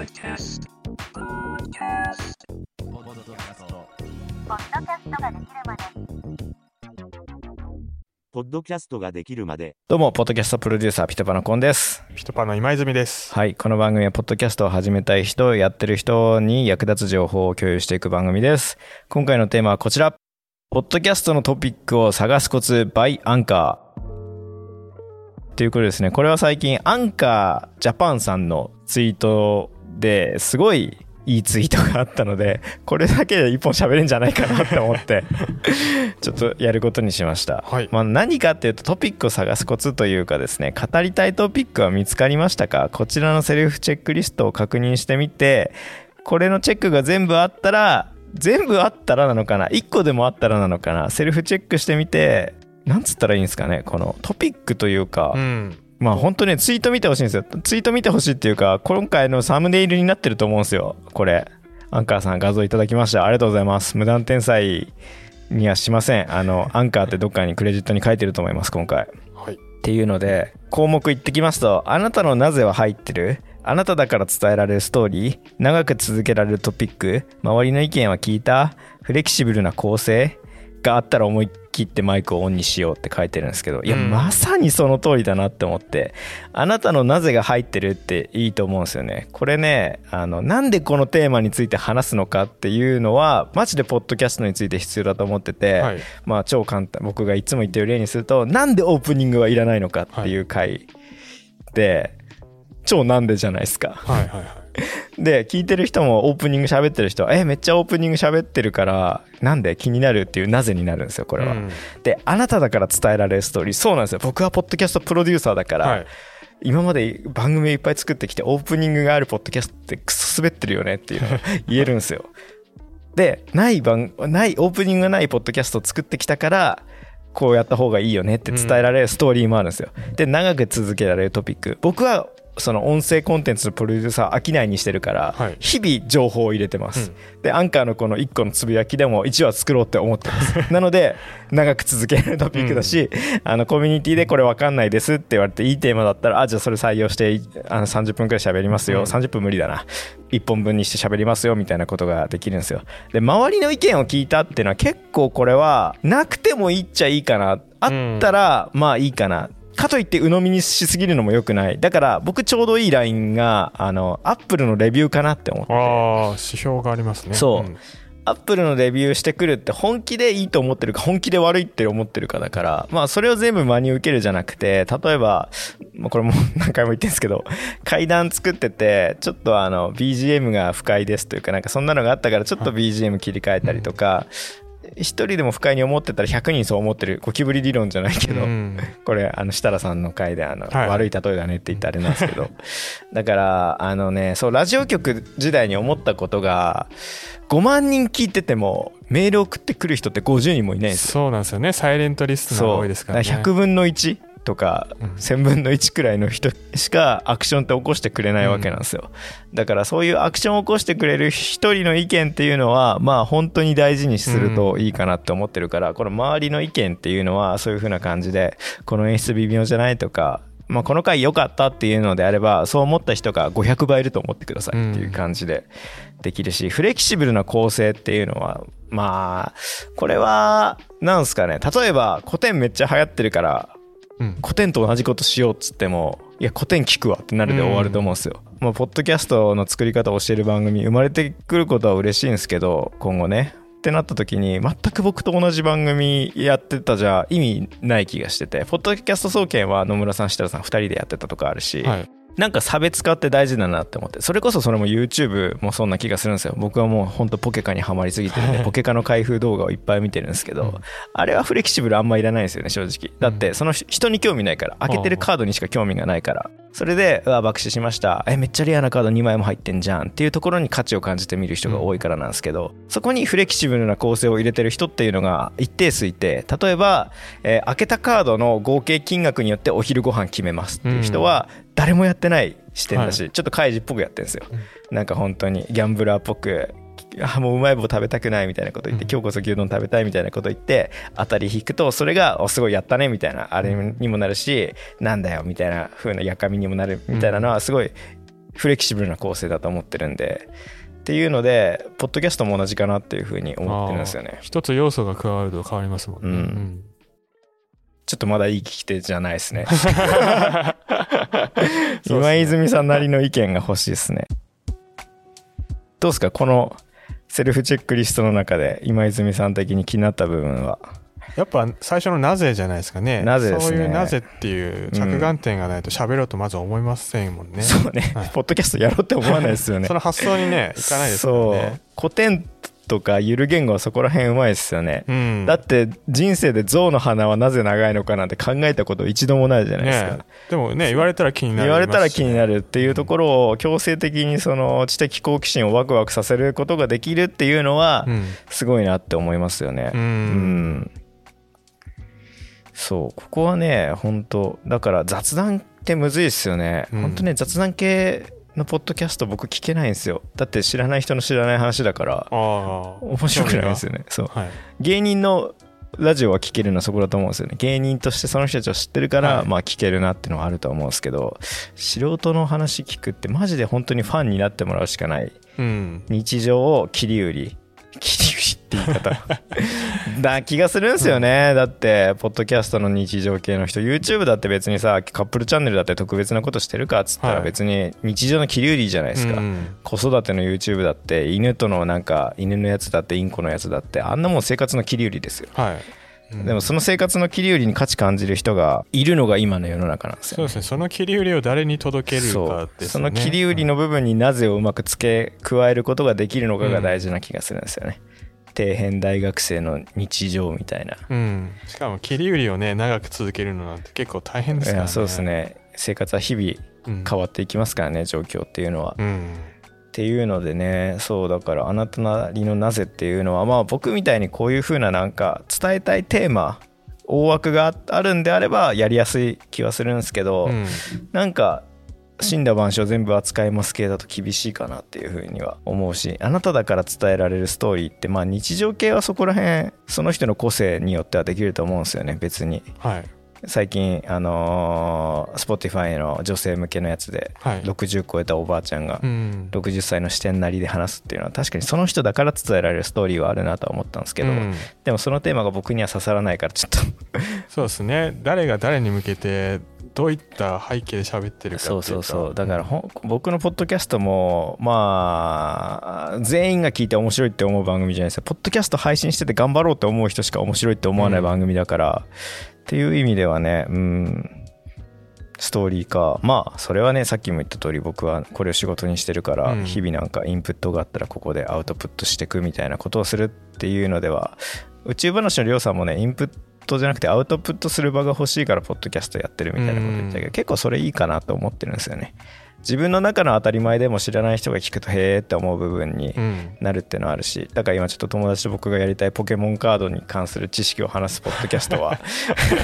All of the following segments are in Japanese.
Podcast. Podcast. ポッドキャストポッドキャストができるまでポッドキャストができるまで、どうも、ポッドキャストプロデューサー、ピトパのコンです。ピトパの今泉です。はい、この番組は、ポッドキャストを始めたい人、やってる人に役立つ情報を共有していく番組です。今回のテーマはこちら。ポッドキャストのトピックを探すコツ by アンカー。ということですね。これは最近、アンカージャパンさんのツイートですごいいいツイートがあったので、これだけで一本喋れんじゃないかなって思って、ちょっとやることにしました。はい。まあ、何かっていうとトピックを探すコツというかですね語りたいトピックは見つかりましたか？こちらのセルフチェックリストを確認してみてこれのチェックが全部あったら全部あったらなのかな？1個でもあったらなのかな？セルフチェックしてみてなんつったらいいんですかね？このトピックというか、うん。まあ本当ねツイート見てほしいんですよ。ツイート見てほしいっていうか今回のサムネイルになってると思うんですよ。これ。アンカーさん画像いただきました。ありがとうございます。無断転載にはしません。あのアンカーってどっかにクレジットに書いてると思います今回。はい。っていうので項目言ってきますとあなたのなぜは入ってる？あなただから伝えられるストーリー？長く続けられるトピック？周りの意見は聞いた？フレキシブルな構成？があったら思い切ってマイクをオンにしようって書いてるんですけどいや、うんまさにその通りだなって思ってあなたのなぜが入ってるっていいと思うんですよねこれねあのなんでこのテーマについて話すのかっていうのはマジでポッドキャストについて必要だと思ってて、はい。まあ超簡単僕がいつも言ってる例にするとなんでオープニングはいらないのかっていう回で、超なんでじゃないですかはい。はい。はい。で聞いてる人もオープニング喋ってる人はえめっちゃオープニング喋ってるからなんで気になるっていうなぜになるんですよこれは、うんであなただから伝えられるストーリーそうなんですよ僕はポッドキャストプロデューサーだから、はい。今まで番組をいっぱい作ってきてオープニングがあるポッドキャストってクソ滑ってるよねっていうのが 言えるんですよ。でない番ないオープニングがないポッドキャストを作ってきたからこうやった方がいいよねって伝えられるストーリーもあるんですよ。で長く続けられるトピック僕はその音声コンテンツのプロデューサー飽きないにしてるから、はい。日々情報を入れてます、でアンカーのこの1個のつぶやきでも1話作ろうって思ってます。なので長く続けるトピックだし、あのコミュニティでこれ分かんないですって言われていいテーマだったらあじゃあそれ採用していあの30分くらい喋りますよ、うん。30分無理だな。1本分にして喋りますよみたいなことができるんですよ。で周りの意見を聞いたっていうのは結構これはなくてもいいっちゃいいかな。あったらまあいいかな、かといって鵜呑みにしすぎるのも良くない。だから僕ちょうどいいラインがあのアップルのレビューかなって思って。ああ、指標がありますね。そう。ん。アップルのレビューしてくるって本気でいいと思ってるか本気で悪いって思ってるかだからまあそれを全部真に受けるじゃなくて例えばまあこれも 何回も言ってるんですけど階段作っててちょっとあの BGM が不快ですというかなんかそんなのがあったからちょっと BGM 切り替えたりとか一人でも不快に思ってたら100人そう思ってるゴキブリ理論じゃないけど、うん これあの設楽さんの回であの、はい悪い例えだねって言ったあれなんですけど だからあのねそうラジオ局時代に思ったことが5万人聞いててもメール送ってくる人って50人もいないんですよ。そうなんですよね。サイレントリストが多いですからね。100分の1とかうん。1000分の1くらいの人 しかアクションって起こしてくれないわけなんですよ、だからそういうアクションを起こしてくれる一人の意見っていうのはまあ本当に大事にするといいかなって思ってるから、この周りの意見っていうのはそういう風な感じでこの演出微妙じゃないとかまあ、この回良かったっていうのであればそう思った人が500倍いると思ってくださいっていう感じでできるし、フレキシブルな構成っていうのはまあこれはなんすかね例えば古典めっちゃ流行ってるからうん。古典と同じことしようっつってもいや古典聞くわってなるで終わると思うんですよ、まあ、ポッドキャストの作り方を教える番組生まれてくることは嬉しいんですけど今後ね。ってなった時に全く僕と同じ番組やってたじゃ意味ない気がしててポッドキャスト総研は野村さん設楽さん2人でやってたとかあるし、はい。なんか差別化って大事だなって思って。それこそそれも YouTube もそんな気がするんですよ。僕はもうほんとポケカにはまりすぎてるんでポケカの開封動画をいっぱい見てるんですけど、うん。あれはフレキシブルあんまいらないんですよね正直。だってその人に興味ないから開けてるカードにしか興味がないから。それでうわ爆死しました。えめっちゃレアなカード2枚も入ってんじゃんっていうところに価値を感じて見る人が多いからなんですけど、そこにフレキシブルな構成を入れてる人っていうのが一定数いて例えば、えー開けたカードの合計金額によってお昼ご飯決めますっていう人は誰もやってない視点だし、ちょっと開示っぽくやってるんですよ、なんか本当にギャンブラーっぽくあもううまい棒食べたくないみたいなこと言って、うん。今日こそ牛丼食べたいみたいなこと言って当たり引くとそれがおすごいやったねみたいなあれにもなるしなんだよみたいな風なやかみにもなるみたいなのはすごいフレキシブルな構成だと思ってるんでっていうのでポッドキャストも同じかなっていうふうに思ってるんですよね。一つ要素が加わると変わりますもんね。うんちょっとまだいい聞き手じゃないで すね。今泉さんなりの意見が欲しいですね。どうですか？このセルフチェックリストの中で今泉さん的に気になった部分は？やっぱ最初のなぜじゃないですかね。なぜですね。そういうなぜっていう着眼点がないと喋ろうとまず思いませんもんね。そうね、はい。ポッドキャストやろうって思わないですよね。その発想にね、いかないですよね。そう。古典とかゆる言語はそこら辺うまいですよね、うん。だって人生で象の鼻はなぜ長いのかなんて考えたこと一度もないじゃないですか、ねでもね、言われたら気になる。言われたら気になるっていうところを強制的にその知的好奇心をワクワクさせることができるっていうのはうん。すごいなって思いますよね。う。うん。んそう。ここはね本当だから雑談ってむずいですよね、うん。本当ね雑談系のポッドキャスト僕聞けないんですよ。だって知らない人の知らない話だから。面白くないですよね。そう。はい。芸人のラジオは聞けるのはそこだと思うんですよね。芸人としてその人たちを知ってるから、はい。まあ聞けるなっていうのはあると思うんですけど素人の話聞くってマジで本当にファンになってもらうしかない。うん。日常を切り売り切り売りって言い方。だ気がするんですよね、だってポッドキャストの日常系の人。YouTube だって別にさカップルチャンネルだって特別なことしてるかっつったらはい。別に日常の切り売りじゃないですか、うん。子育ての YouTube だって犬とのなんか犬のやつだってインコのやつだってあんなもん生活の切り売りですよ。はい。うんでもその生活の切り売りに価値感じる人がいるのが今の世の中なんですよ、そうですね。その切り売りを誰に届けるかですね。その切り売りの部分になぜをうまく付け加えることができるのかが大事な気がするんですよね、底辺大学生の日常みたいな、うん。しかも切り売りをね、長く続けるのなんて結構大変ですからね。そうです。ね生活は日々うん。変わっていきますからね状況っていうのは、うん。っていうのでねそうだからあなたなりのなぜっていうのはまあ僕みたいにこういう風ななんか伝えたいテーマ大枠があるんであればやりやすい気はするんですけど、うん。なんか死んだ万象全部扱います系だと厳しいかなっていう風には思うしあなただから伝えられるストーリーってまあ日常系はそこら辺その人の個性によってはできると思うんですよね別にはい。最近あのー Spotify の女性向けのやつではい。60超えたおばあちゃんがうん。60歳の視点なりで話すっていうのは確かにその人だから伝えられるストーリーはあるなとは思ったんですけど、うんでもそのテーマが僕には刺さらないからちょっと そうですね。誰が誰に向けて、どういった背景で喋ってるかっていそうと。そうそうだからほん僕のポッドキャストもまあ全員が聞いて面白いって思う番組じゃないですかポッドキャスト配信してて頑張ろうって思う人しか面白いって思わない番組だから、っていう意味ではねうん。ストーリーか。まあそれはねさっきも言った通り僕はこれを仕事にしてるからうん。日々なんかインプットがあったらここでアウトプットしていくみたいなことをするっていうのでは宇宙話のりょうさんもねインプットじゃなくてアウトプットする場が欲しいからポッドキャストやってるみたいなこと言ってたけど結構それいいかなと思ってるんですよね自分の中の当たり前でも知らない人が聞くとへーって思う部分にうん。なるっていうのはあるしだから今ちょっと友達と僕がやりたいポケモンカードに関する知識を話すポッドキャストは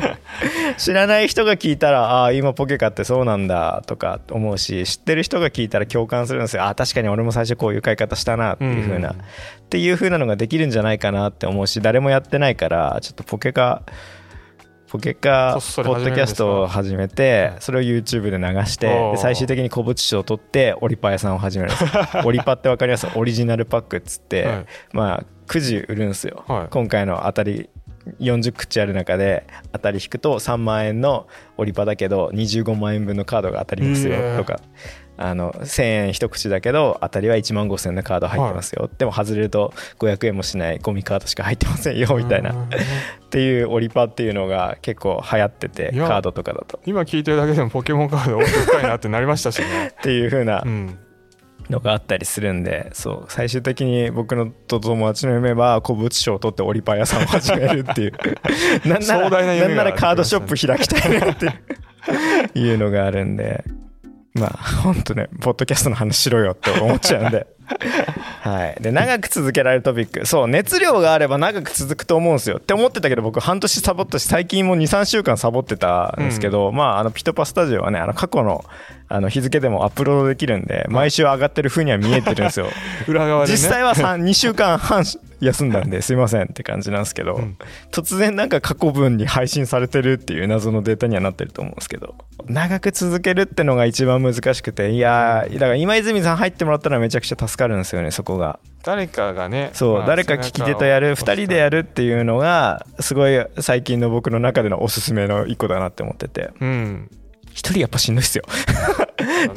知らない人が聞いたらああー今ポケカってそうなんだとか思うし知ってる人が聞いたら共感するんですよあー確かに俺も最初こういう買い方したなっていう風な、うんっていう風なのができるんじゃないかなって思うし誰もやってないからちょっとポケカポケカポッドキャストを始めてそれを YouTube で流して最終的に古物商を取ってオリパ屋さんを始める オリパって分かります？オリジナルパックっつって、はい。まあくじ売るんですよ、はい。今回の当たり40口ある中で当たり引くと3万円のオリパだけど25万円分のカードが当たりますよとかあの1000円一口だけど当たりは1万5000円のカード入ってますよ、でも外れると500円もしないゴミカードしか入ってませんよみたいな。っうんていうオリパっていうのが結構流行っててカードとかだと。今聞いてるだけでもポケモンカード奥深いなってなりましたしね。っていう風なうん。のがあったりするんでそう最終的に僕のと友達の夢は古物商を取ってオリパン屋さんを始めるっていう。なんな壮ら大ななんならカードショップ開きたいなっていうのがあるんでまあ本当ねポッドキャストの話しろよって思っちゃうんで。はい。で長く続けられるトピック。そう熱量があれば長く続くと思うんですよって思ってたけど僕半年サボったし最近も23週間サボってたんですけど、まああのピトパスタジオはねあの過去のあの日付でもアップロードできるんで毎週上がってる風には見えてるんですよ。裏側でね。実際は2 週間半休んだんですいませんって感じなんですけど、うん。突然なんか過去分に配信されてるっていう謎のデータにはなってると思うんですけど長く続けるってのが一番難しくていやーだから今泉さん入ってもらったらめちゃくちゃ助かるんですよねそこが。誰かがねそう、まあ誰か聞き手とやる2人でやるっていうのがすごい最近の僕の中でのおすすめの一個だなって思ってて。うん一人やっぱしんどいっすよ。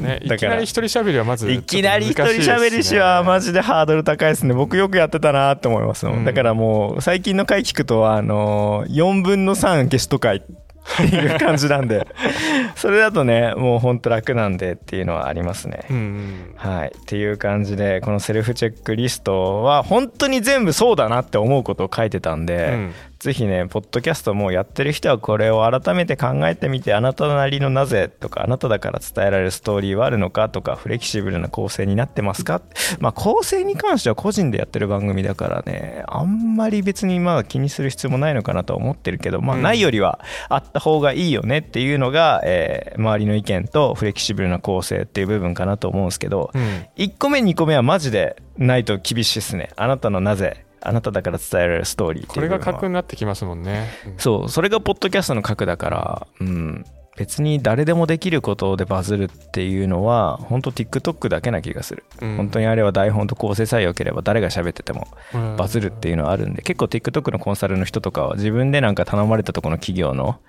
ね、い だから。きなり一人喋りはまずいきなり一人喋りしはマジでハードル高いですね。僕よくやってたなって思いますもん、うん。だからもう最近の回聞くとあの4分の3ゲスト回っていう感じなんで。それだとねもうほんと楽なんでっていうのはありますね、うんうん。はい、っていう感じでこのセルフチェックリストは本当に全部そうだなって思うことを書いてたんで、うんぜひねポッドキャストもうやってる人はこれを改めて考えてみてあなたなりのなぜとかあなただから伝えられるストーリーはあるのかとかフレキシブルな構成になってますか？まあ構成に関しては個人でやってる番組だからねあんまり別にまあ気にする必要もないのかなとは思ってるけどまあうん。ないよりはあった方がいいよねっていうのが、えー周りの意見とフレキシブルな構成っていう部分かなと思うんですけど、うん。1個目2個目はマジでないと厳しいですね。あなたのなぜあなただから伝えられるストーリーってこれが核になってきますもんね、うんそうそれがポッドキャストの核だからうん。別に誰でもできることでバズるっていうのは本当 TikTok だけな気がする、うん。本当にあれは台本と構成さえ良ければ誰が喋っててもうん。バズるっていうのはあるんで結構 TikTok のコンサルの人とかは自分でなんか頼まれたとこの企業の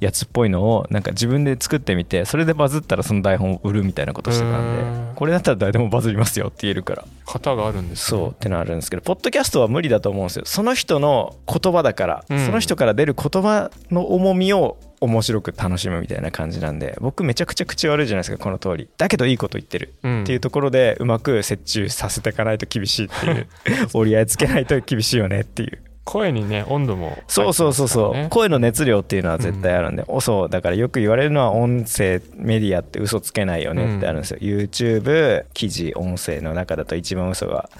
やつっぽいのをなんか自分で作ってみてそれでバズったらその台本を売るみたいなことしてたんうん。でこれだったら誰でもバズりますよって言えるから。型があるんですね。そうってのはあるんですけどポッドキャストは無理だと思うんですよ。その人の言葉だから、うん。その人から出る言葉の重みを面白く楽しむみたいな感じなんで僕めちゃくちゃ口悪いじゃないですかこの通り。だけどいいこと言ってる。うん。っていうところでうまく折衷させていかないと厳しいっていう。折り合いつけないと厳しいよねっていう声にね温度もそうそうそうそう、声の熱量っていうのは絶対あるんで、おそうだからよく言われるのは音声メディアって嘘つけないよねってあるんですよ、YouTube 記事音声の中だと一番嘘が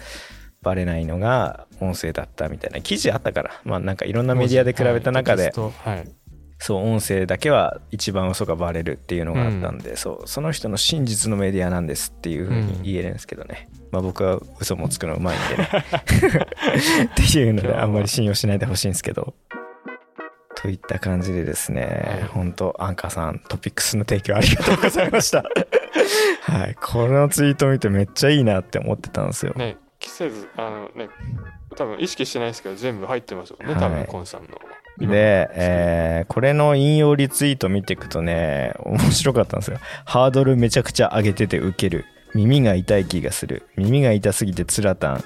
バレないのが音声だったみたいな。記事あったから。まあなんかいろんなメディアで比べた中で、はいそう音声だけは一番嘘がバレるっていうのがあったんで、そうその人の真実のメディアなんですっていうふうに言えるんですけどね、まあ僕は嘘もつくのうまいんでね。っていうのであんまり信用しないでほしいんですけど。といった感じでですね、本当アンカーさんトピックスの提供ありがとうございました。はいこのツイート見てめっちゃいいなって思ってたんですよ。ね季節あのね多分意識してないですけど全部入ってますよね、はい。多分コンさんので、えーこれの引用リツイート見ていくとね、面白かったんですよ。ハードルめちゃくちゃ上げててウケる。耳が痛い気がする。耳が痛すぎてつらたん。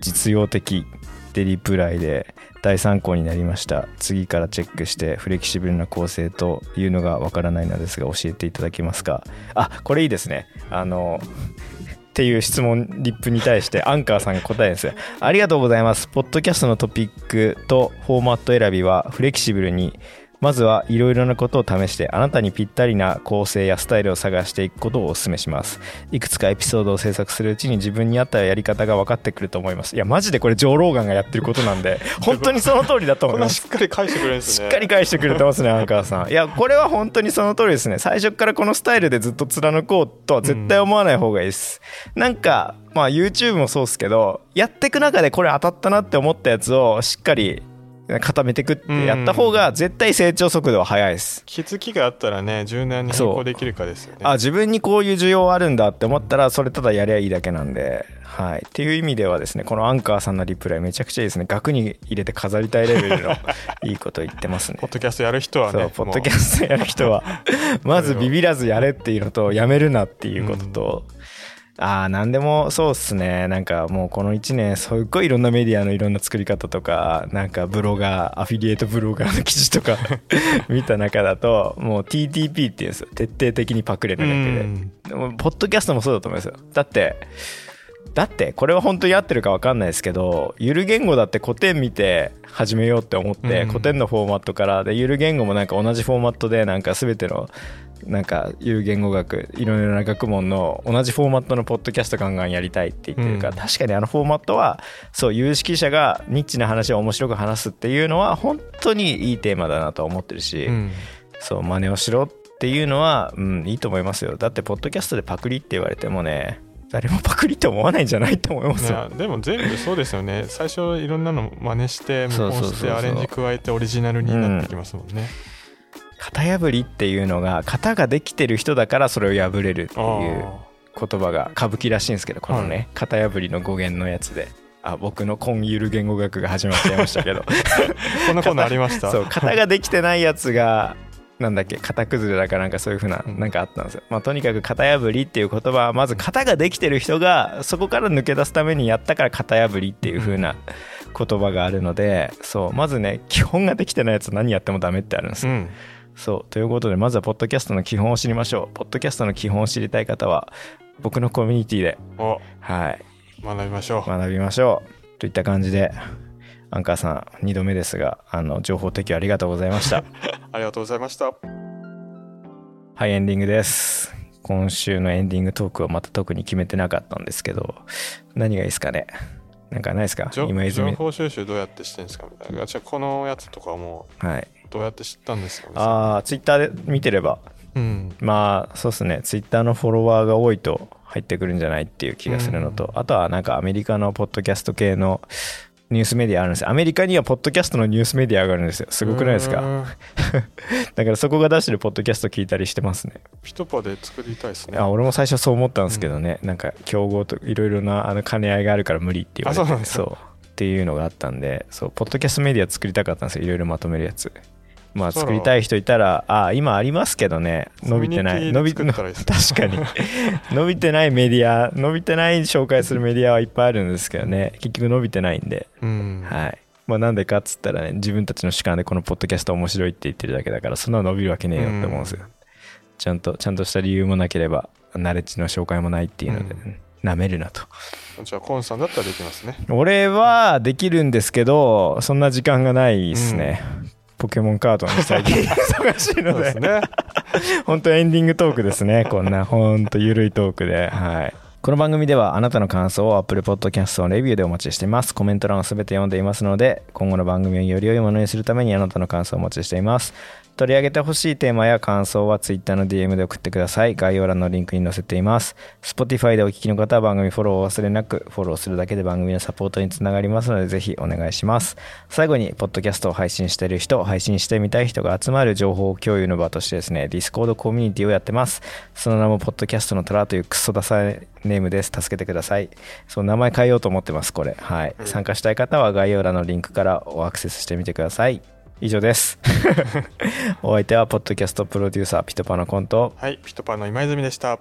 実用的。で、リプライで大参考になりました。次からチェックしてフレキシブルな構成というのがわからないのですが教えていただけますか？あ、これいいですね。あの、っていう質問リップに対してアンカーさんが答えるんですよ。ありがとうございます。ポッドキャストのトピックとフォーマット選びはフレキシブルにまずはいろいろなことを試してあなたにぴったりな構成やスタイルを探していくことをお勧めしますいくつかエピソードを制作するうちに自分に合ったやり方が分かってくると思いますいやマジでこれジョー・ローガンがやってることなんで 本当にその通りだと思いますしっかり返してくれるんですねしっかり返してくれてますね、アンカーさん。いや、これは本当にその通りですね。最初からこのスタイルでずっと貫こうとは絶対思わない方がいいです。なんか、まあ YouTube もそうですけど、やっていく中でこれ当たったなって思ったやつをしっかり固めていくってやった方が絶対成長速度は速いです。気づきがあったらね柔軟に変更できるかですよね。あ自分にこういう需要あるんだって思ったらそれただやりゃいいだけなんで、はい、っていう意味ではですねこのアンカーさんのリプライめちゃくちゃいいですね。額に入れて飾りたいレベルの いいこと言ってますね。ポッドキャストやる人はそうねポッドキャストやる人は まずビビらずやれっていうのとやめるなっていうことと、ああ何でもそうっすね。なんかもうこの1年すっごいいろんなメディアのいろんな作り方とかなんかブロガーアフィリエイトブロガーの記事とか 見た中だともう TTP っていうんですよ。徹底的にパクれるだけでうん。でもポッドキャストもそうだと思いますよ。だってだってこれは本当に合ってるか分かんないですけどゆる言語だって古典見て始めようって思って、うん。古典のフォーマットからでゆる言語もなんか同じフォーマットでなんか全てのなんかゆる言語学いろいろな学問の同じフォーマットのポッドキャストガンガンやりたいって言ってるから、うん。確かにあのフォーマットはそう有識者がニッチな話を面白く話すっていうのは本当にいいテーマだなと思ってるし、うん。そう真似をしろっていうのは、うん、いいと思いますよ。だってポッドキャストでパクリって言われてもね誰もパクリと思わないんじゃないと思いますよ。ねでも全部そうですよね。最初いろんなの真似して無音してアレンジ加えてオリジナルになってきますもんね、型破りっていうのが型ができてる人だからそれを破れるっていうあ言葉が歌舞伎らしいんですけどこのね、型破りの語源のやつで。あ僕の今ゆる言語学が始まっちゃいましたけど。あ こんなコーナーありました？そう型ができてないやつがなんだっけ型崩れだかなんかそういうふうなうんなんかあったんですよ、まあ、とにかく型破りっていう言葉はまず型ができてる人がそこから抜け出すためにやったから型破りっていうふうな 言葉があるのでそうまずね基本ができてないやつ何やってもダメってあるんですよ。うん。そうということでまずはポッドキャストの基本を知りましょう。ポッドキャストの基本を知りたい方は僕のコミュニティで。お。はい。学びましょう。学びましょう。といった感じでアンカーさん2度目ですがあの情報提供ありがとうございました。ありがとうございました。はいエンディングです。今週のエンディングトークはまた特に決めてなかったんですけど何がいいですかね？なんかないですか？情今泉。情報収集どうやってしてるんですかみたいな。じゃあこのやつとかもはい。どうやって知ったんですか？ああツイッターで見てれば。うん。まあそうですね。ツイッターのフォロワーが多いと入ってくるんじゃないっていう気がするのと、あとはなんかアメリカのポッドキャスト系のニュースメディアあるんですよ。アメリカにはポッドキャストのニュースメディアがあるんですよ。すごくないですか？うん。だからそこが出してるポッドキャスト聞いたりしてますね。ピトパで作りたいですね。あ俺も最初そう思ったんですけどね、なんか競合といろいろなあの兼ね合いがあるから無理って言われて。そう。っていうのがあったんでそうポッドキャストメディア作りたかったんですよ。いろいろまとめるやつまあ作りたい人いたらあ今ありますけどね。伸びてない。伸び 確かに。伸びてないメディア伸びてない紹介するメディアはいっぱいあるんですけどね。結局伸びてないんで。うん。はい。まあなんでかっつったらね自分たちの主観でこのポッドキャスト面白いって言ってるだけだからそんなの伸びるわけねえよって思うんですよ、ちゃんとちゃんとした理由もなければナレッジの紹介もないっていうので、うん。なめるなと。じゃあコンさんだったらできますね。俺はできるんですけどそんな時間がないですね、ポケモンカードに最近忙しいので。ね。本当エンディングトークですねこんな。本当ゆるいトークで。はい。この番組ではあなたの感想を Apple Podcast のレビューでお待ちしています。コメント欄をすべて読んでいますので今後の番組をより良いものにするためにあなたの感想をお待ちしています取り上げてほしいテーマや感想は Twitter の DM で送ってください。概要欄のリンクに載せています。Spotify でお聞きの方は番組フォローをお忘れなくフォローするだけで番組のサポートにつながりますのでぜひお願いします。最後にポッドキャストを配信している人配信してみたい人が集まる情報共有の場としてですね Discord コミュニティをやってます。その名もポッドキャストの虎というクソダサいネームです。助けてください。そう名前変えようと思ってますこれ。はい。参加したい方は概要欄のリンクからおアクセスしてみてください以上です。お相手はポッドキャストプロデューサーピトパのコント。はいピトパの今泉でした。